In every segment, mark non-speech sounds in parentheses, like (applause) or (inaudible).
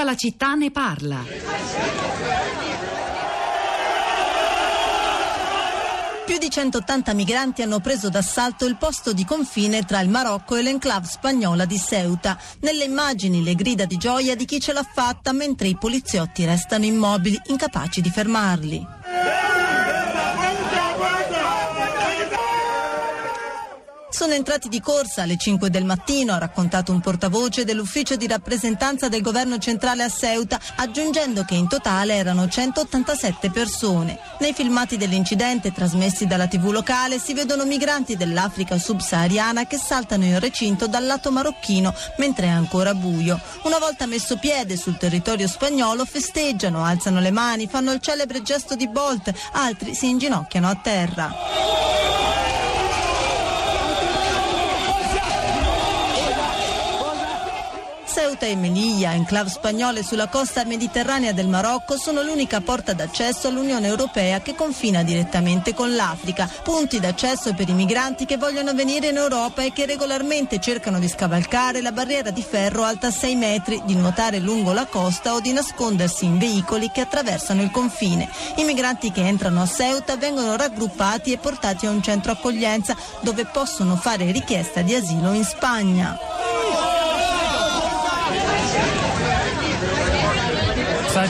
Tutta la città ne parla. Più di 180 migranti hanno preso d'assalto il posto di confine tra il Marocco e l'enclave spagnola di Ceuta. Nelle immagini le grida di gioia di chi ce l'ha fatta mentre i poliziotti restano immobili, incapaci di fermarli. Sono entrati di corsa alle 5 del mattino, ha raccontato un portavoce dell'ufficio di rappresentanza del governo centrale a Ceuta, aggiungendo che in totale erano 187 persone. Nei filmati dell'incidente trasmessi dalla TV locale si vedono migranti dell'Africa subsahariana che saltano il recinto dal lato marocchino mentre è ancora buio. Una volta messo piede sul territorio spagnolo festeggiano, alzano le mani, fanno il celebre gesto di Bolt, altri si inginocchiano a terra. Ceuta e Melilla, enclave spagnole sulla costa mediterranea del Marocco, sono l'unica porta d'accesso all'Unione Europea che confina direttamente con l'Africa. Punti d'accesso per i migranti che vogliono venire in Europa e che regolarmente cercano di scavalcare la barriera di ferro alta 6 metri, di nuotare lungo la costa o di nascondersi in veicoli che attraversano il confine. I migranti che entrano a Ceuta vengono raggruppati e portati a un centro accoglienza dove possono fare richiesta di asilo in Spagna.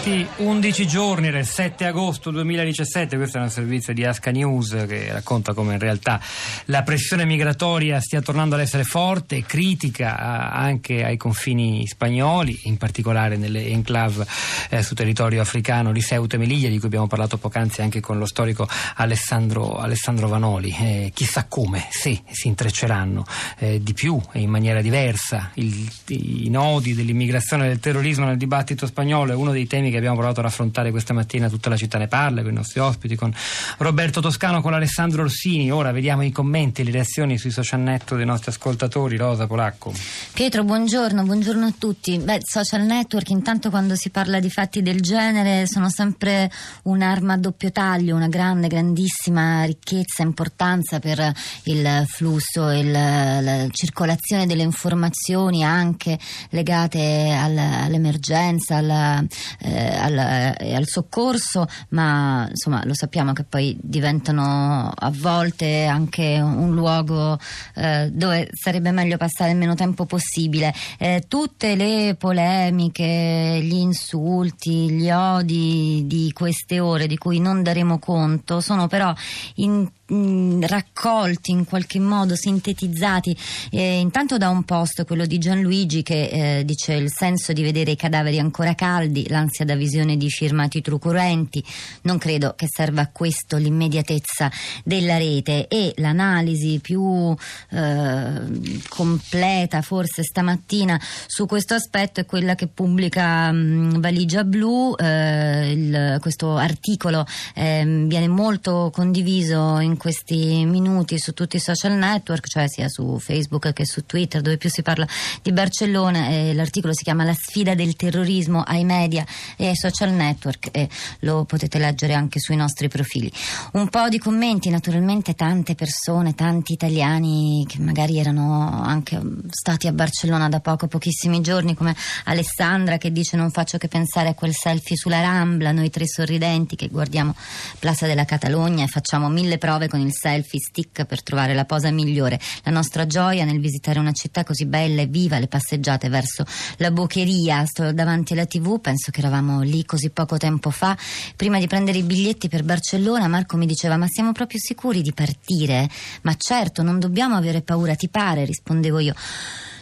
Stati 11 giorni del 7 agosto 2017, questo è un servizio di Asca News che racconta come in realtà la pressione migratoria stia tornando ad essere forte, critica anche ai confini spagnoli, in particolare nelle enclave eh, su territorio africano di Ceuta e Melilla, di cui abbiamo parlato poc'anzi anche con lo storico Alessandro, Alessandro Vanoli. Eh, chissà come, se si intrecceranno eh, di più e in maniera diversa il, i nodi dell'immigrazione e del terrorismo nel dibattito spagnolo è uno dei temi che abbiamo provato ad affrontare questa mattina, tutta la città ne parla, con i nostri ospiti, con Roberto Toscano, con Alessandro Orsini. Ora vediamo i commenti, le reazioni sui social network dei nostri ascoltatori. Rosa Polacco. Pietro, buongiorno, buongiorno a tutti. Beh, social network, intanto quando si parla di fatti del genere, sono sempre un'arma a doppio taglio, una grande, grandissima ricchezza, importanza per il flusso e la circolazione delle informazioni anche legate all'emergenza, alla, eh, al, eh, al, soccorso, ma insomma lo sappiamo che poi diventano a volte anche un luogo eh, dove sarebbe meglio passare il meno tempo possibile. Eh, tutte le polemiche, gli insulti, gli odi di queste ore di cui non daremo conto sono però in mh, raccolti in qualche modo, sintetizzati eh, intanto da un post, quello di Gianluigi che eh, dice il senso di vedere i cadaveri ancora caldi, l'ansia da visione di firmati truculenti, non credo che serva a questo l'immediatezza della rete. E l'analisi più eh, completa forse stamattina su questo aspetto è quella che pubblica mh, Valigia Blu, eh, il, questo articolo ehm, viene molto condiviso in questi minuti su tutti i social network, cioè sia su Facebook che su Twitter, dove più si parla di Barcellona. Eh, l'articolo si chiama La sfida del terrorismo ai media e ai social network e lo potete leggere anche sui nostri profili. Un po' di commenti, naturalmente tante persone, tanti italiani che magari erano anche stati a Barcellona da poco, pochissimi giorni, come Alessandra che dice non faccio che pensare a quel selfie sulla Rambla, noi tre sorridenti che guardiamo Plaza della Catalogna e facciamo mille prove con il selfie stick per trovare la posa migliore. La nostra gioia nel visitare una città così bella e viva, le passeggiate verso la Bocheria, sto davanti alla TV, penso che eravamo lì così poco tempo fa. Prima di prendere i biglietti per Barcellona, Marco mi diceva: Ma siamo proprio sicuri di partire? Ma certo, non dobbiamo avere paura, ti pare? rispondevo io.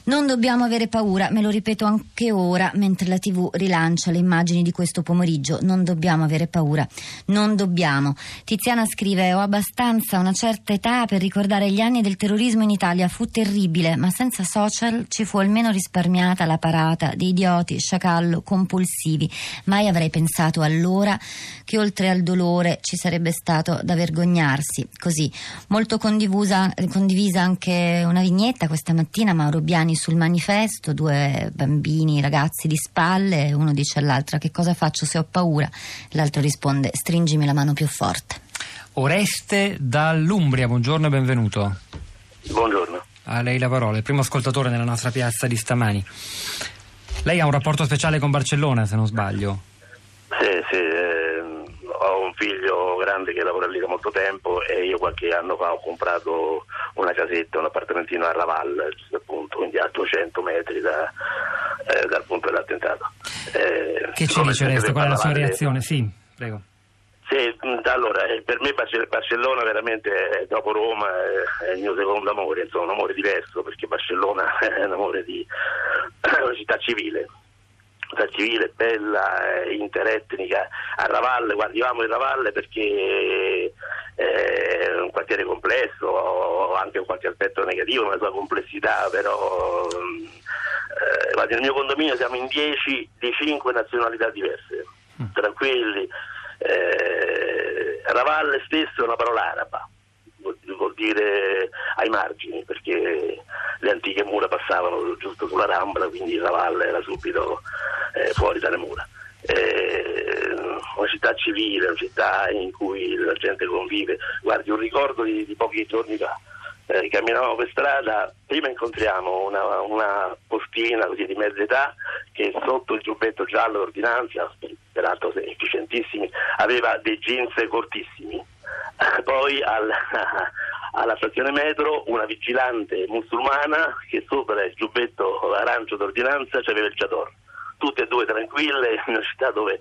Non dobbiamo avere paura, me lo ripeto anche ora mentre la TV rilancia le immagini di questo pomeriggio. Non dobbiamo avere paura, non dobbiamo. Tiziana scrive: Ho abbastanza una certa età per ricordare gli anni del terrorismo in Italia. Fu terribile, ma senza social ci fu almeno risparmiata la parata di idioti, sciacallo, compulsivi. Mai avrei pensato allora che oltre al dolore ci sarebbe stato da vergognarsi. Così, molto condivisa, condivisa anche una vignetta questa mattina, Mauro Biani sul manifesto, due bambini, ragazzi di spalle, uno dice all'altra che cosa faccio se ho paura, l'altro risponde stringimi la mano più forte. Oreste dall'Umbria, buongiorno e benvenuto. Buongiorno. A lei la parola, il primo ascoltatore nella nostra piazza di stamani. Lei ha un rapporto speciale con Barcellona, se non sbaglio. Sì, sì, eh, ho un figlio grande che lavora lì da molto tempo e io qualche anno fa ho comprato una casetta, un appartamentino a Raval, appunto, quindi a 200 metri da, eh, dal punto dell'attentato. Eh, che ci dice Resto? Qual è la sua reazione? Sì, prego. Sì, allora, eh, per me Barcellona veramente dopo Roma è il mio secondo amore, insomma un amore diverso perché Barcellona (laughs) è un amore di (coughs) una città civile, città civile, bella, interetnica, a Ravalle, guardiamo il Ravalle perché è un quartiere complesso, anche qualche aspetto negativo nella sua complessità, però eh, nel mio condominio siamo in 10 di 5 nazionalità diverse, mm. tranquilli eh, Ravalle stesso è una parola araba, vuol, vuol, dire ai margini, perché le antiche mura passavano giusto sulla Rambla, quindi Ravalle era subito eh, fuori dalle mura. Eh, una città civile, una città in cui la gente convive. Guardi, un ricordo di, di pochi giorni fa. Eh, camminavamo per strada, prima incontriamo una, una postina così di mezza età che sotto il giubbetto giallo d'ordinanza, peraltro efficientissimi, aveva dei jeans cortissimi. (laughs) Poi al, (laughs) alla stazione metro una vigilante musulmana che sopra il giubbetto arancio d'ordinanza aveva il chador. Tutte e due tranquille in una città dove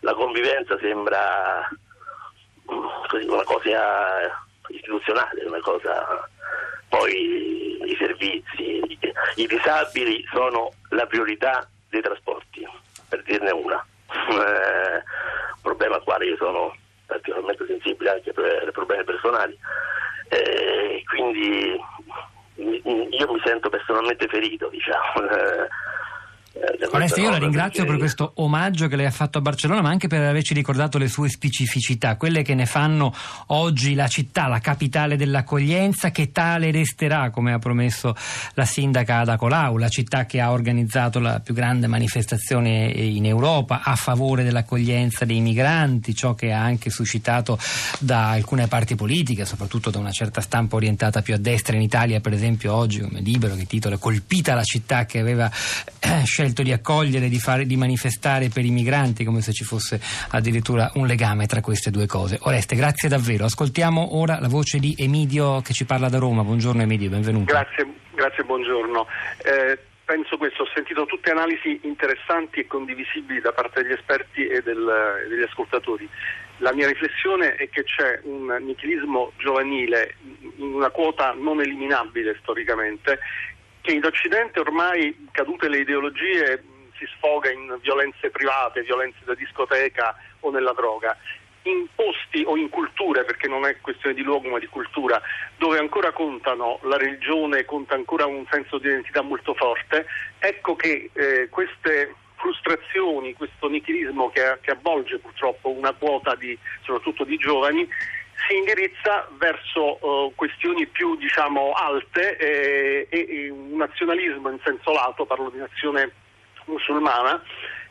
la convivenza sembra mm, una cosa istituzionale, una cosa poi i servizi, i disabili sono la priorità dei trasporti, per dirne una. Eh, problema al quale io sono particolarmente sensibile anche per problemi personali. Eh, quindi io mi sento personalmente ferito, diciamo. Eh, Oreste, io la ringrazio per questo omaggio che lei ha fatto a Barcellona, ma anche per averci ricordato le sue specificità, quelle che ne fanno oggi la città, la capitale dell'accoglienza, che tale resterà, come ha promesso la sindaca Ada Colau, la città che ha organizzato la più grande manifestazione in Europa a favore dell'accoglienza dei migranti, ciò che ha anche suscitato da alcune parti politiche, soprattutto da una certa stampa orientata più a destra in Italia, per esempio oggi come Libero che titola Colpita la città che aveva eh, scelto scelto di accogliere, di, fare, di manifestare per i migranti, come se ci fosse addirittura un legame tra queste due cose. Oreste, grazie davvero. Ascoltiamo ora la voce di Emidio che ci parla da Roma. Buongiorno Emidio, benvenuto. Grazie, grazie buongiorno. Eh, penso questo, ho sentito tutte analisi interessanti e condivisibili da parte degli esperti e del, degli ascoltatori. La mia riflessione è che c'è un nichilismo giovanile in una quota non eliminabile storicamente che in Occidente ormai cadute le ideologie si sfoga in violenze private, violenze da discoteca o nella droga. In posti o in culture, perché non è questione di luogo ma di cultura, dove ancora contano la religione, conta ancora un senso di identità molto forte, ecco che eh, queste frustrazioni, questo nichilismo che, che avvolge purtroppo una quota di, soprattutto di giovani, si indirizza verso uh, questioni più diciamo, alte e, e, un nazionalismo in senso lato, parlo di nazione musulmana,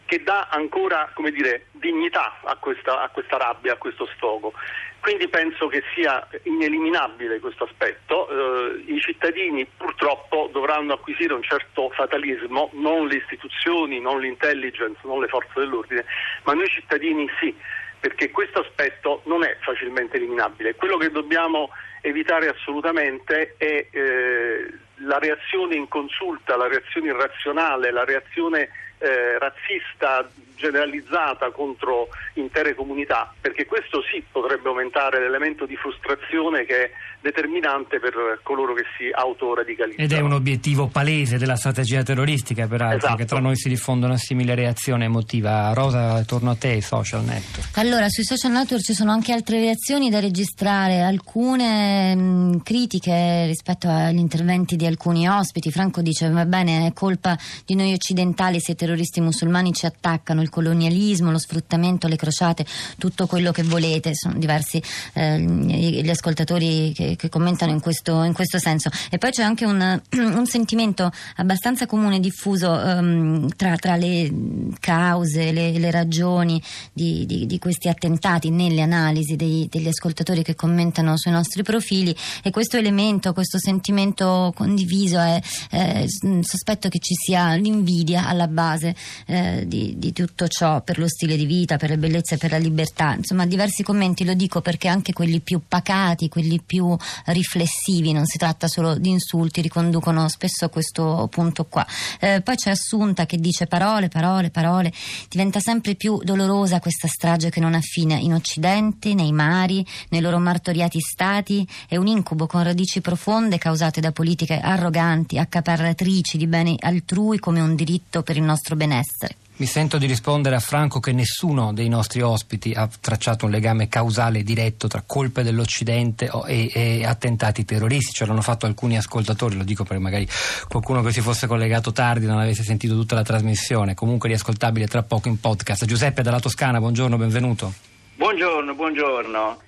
che dà ancora dire, dignità a questa, a questa, rabbia, a questo sfogo. Quindi penso che sia ineliminabile questo aspetto. Eh, I cittadini purtroppo dovranno acquisire un certo fatalismo, non le istituzioni, non l'intelligence, non le forze dell'ordine, ma noi cittadini sì perché questo aspetto non è facilmente eliminabile. Quello che dobbiamo evitare assolutamente è eh, la reazione inconsulta, la reazione irrazionale, la reazione eh, razzista generalizzata contro intere comunità, perché questo sì potrebbe aumentare l'elemento di frustrazione che è determinante per coloro che si autoradicalizzano. Ed è un obiettivo palese della strategia terroristica, peraltro, esatto. che tra noi si diffonde una simile reazione emotiva. Rosa, torno a te, social network. Allora, sui social network ci sono anche altre reazioni da registrare, alcune mh, critiche rispetto agli interventi di alcuni ospiti. Franco dice, va bene, è colpa di noi occidentali se i terroristi musulmani ci attaccano il colonialismo, lo sfruttamento, le crociate, tutto quello che volete. Sono diversi eh, gli ascoltatori che, che commentano in questo, in questo, senso. E poi c'è anche un, (clears throat) un sentimento abbastanza comune diffuso um, tra, tra, le cause, le, le ragioni di, di, di, questi attentati nelle analisi dei, degli ascoltatori che commentano sui nostri profili e questo elemento, questo sentimento condiviso è, è sospetto che ci sia l'invidia alla base eh, di, di, tutto ciò per lo stile di vita, per le bellezze, per la libertà. Insomma, diversi commenti lo dico perché anche quelli più pacati, quelli più riflessivi, non si tratta solo di insulti, riconducono spesso a questo punto qua. Eh, poi c'è Assunta che dice parole, parole, parole. Diventa sempre più dolorosa questa strage che non ha fine in Occidente, nei mari, nei loro martoriati stati. È un incubo con radici profonde causate da politiche arroganti, accaparratrici di beni altrui come un diritto per il nostro benessere. Mi sento di rispondere a Franco che nessuno dei nostri ospiti ha tracciato un legame causale diretto tra colpe dell'Occidente e, e attentati terroristici. Ce l'hanno fatto alcuni ascoltatori, lo dico perché magari qualcuno che si fosse collegato tardi non avesse sentito tutta la trasmissione. Comunque riascoltabile tra poco in podcast. Giuseppe dalla Toscana, buongiorno, benvenuto. Buongiorno, buongiorno.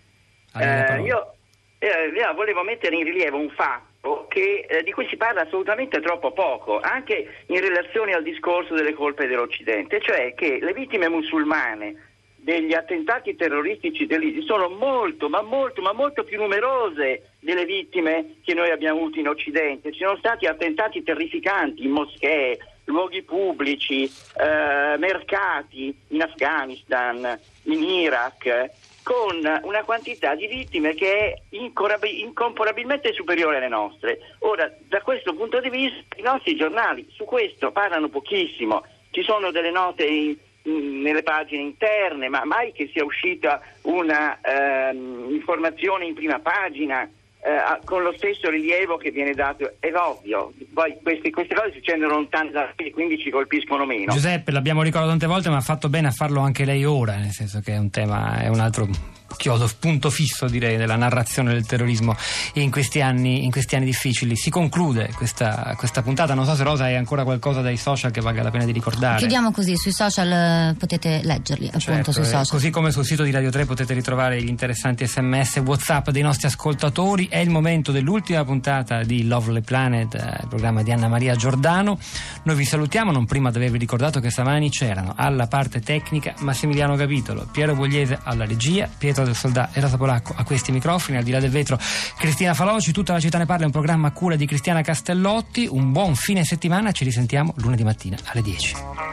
Eh, io eh, volevo mettere in rilievo un fatto che, eh, di cui si parla assolutamente troppo poco, anche in relazione al discorso delle colpe dell'Occidente, cioè che le vittime musulmane degli attentati terroristici dell'ISIS sono molto, ma molto, ma molto più numerose delle vittime che noi abbiamo avuto in Occidente. Ci sono stati attentati terrificanti in moschee, luoghi pubblici, eh, mercati in Afghanistan, in Iraq, con una quantità di vittime che è incomparabilmente superiore alle nostre. Ora, da questo punto di vista, i nostri giornali su questo parlano pochissimo, ci sono delle note in, in, nelle pagine interne, ma mai che sia uscita una ehm, in prima pagina eh, con lo stesso rilievo che viene dato, è ovvio, poi queste, queste cose succedono lontano da qui, quindi ci colpiscono meno. Giuseppe, l'abbiamo ricordato tante volte, ma ha fatto bene a farlo anche lei ora, nel senso che è un tema, è un altro chiodo, punto fisso direi della narrazione del terrorismo in questi anni, in questi anni difficili. Si conclude questa, questa, puntata, non so se Rosa hai ancora qualcosa dai social che valga la pena di ricordare. Chiudiamo così, sui social eh, potete leggerli certo, appunto sui social. Così come sul sito di Radio 3 potete ritrovare gli interessanti sms whatsapp dei nostri ascoltatori. È il momento dell'ultima puntata di Lovely Planet, eh, il programma di Anna Maria Giordano. Noi vi salutiamo, non prima di avervi ricordato che stamani c'erano alla parte tecnica Massimiliano Capitolo, Piero Bogliese alla regia, Pietro del Soldà e Rosa Polacco a questi microfoni, al di là del vetro Cristina Faloci, tutta la città ne parla, è un programma a cura di Cristiana Castellotti, un buon fine settimana, ci risentiamo lunedì mattina alle 10.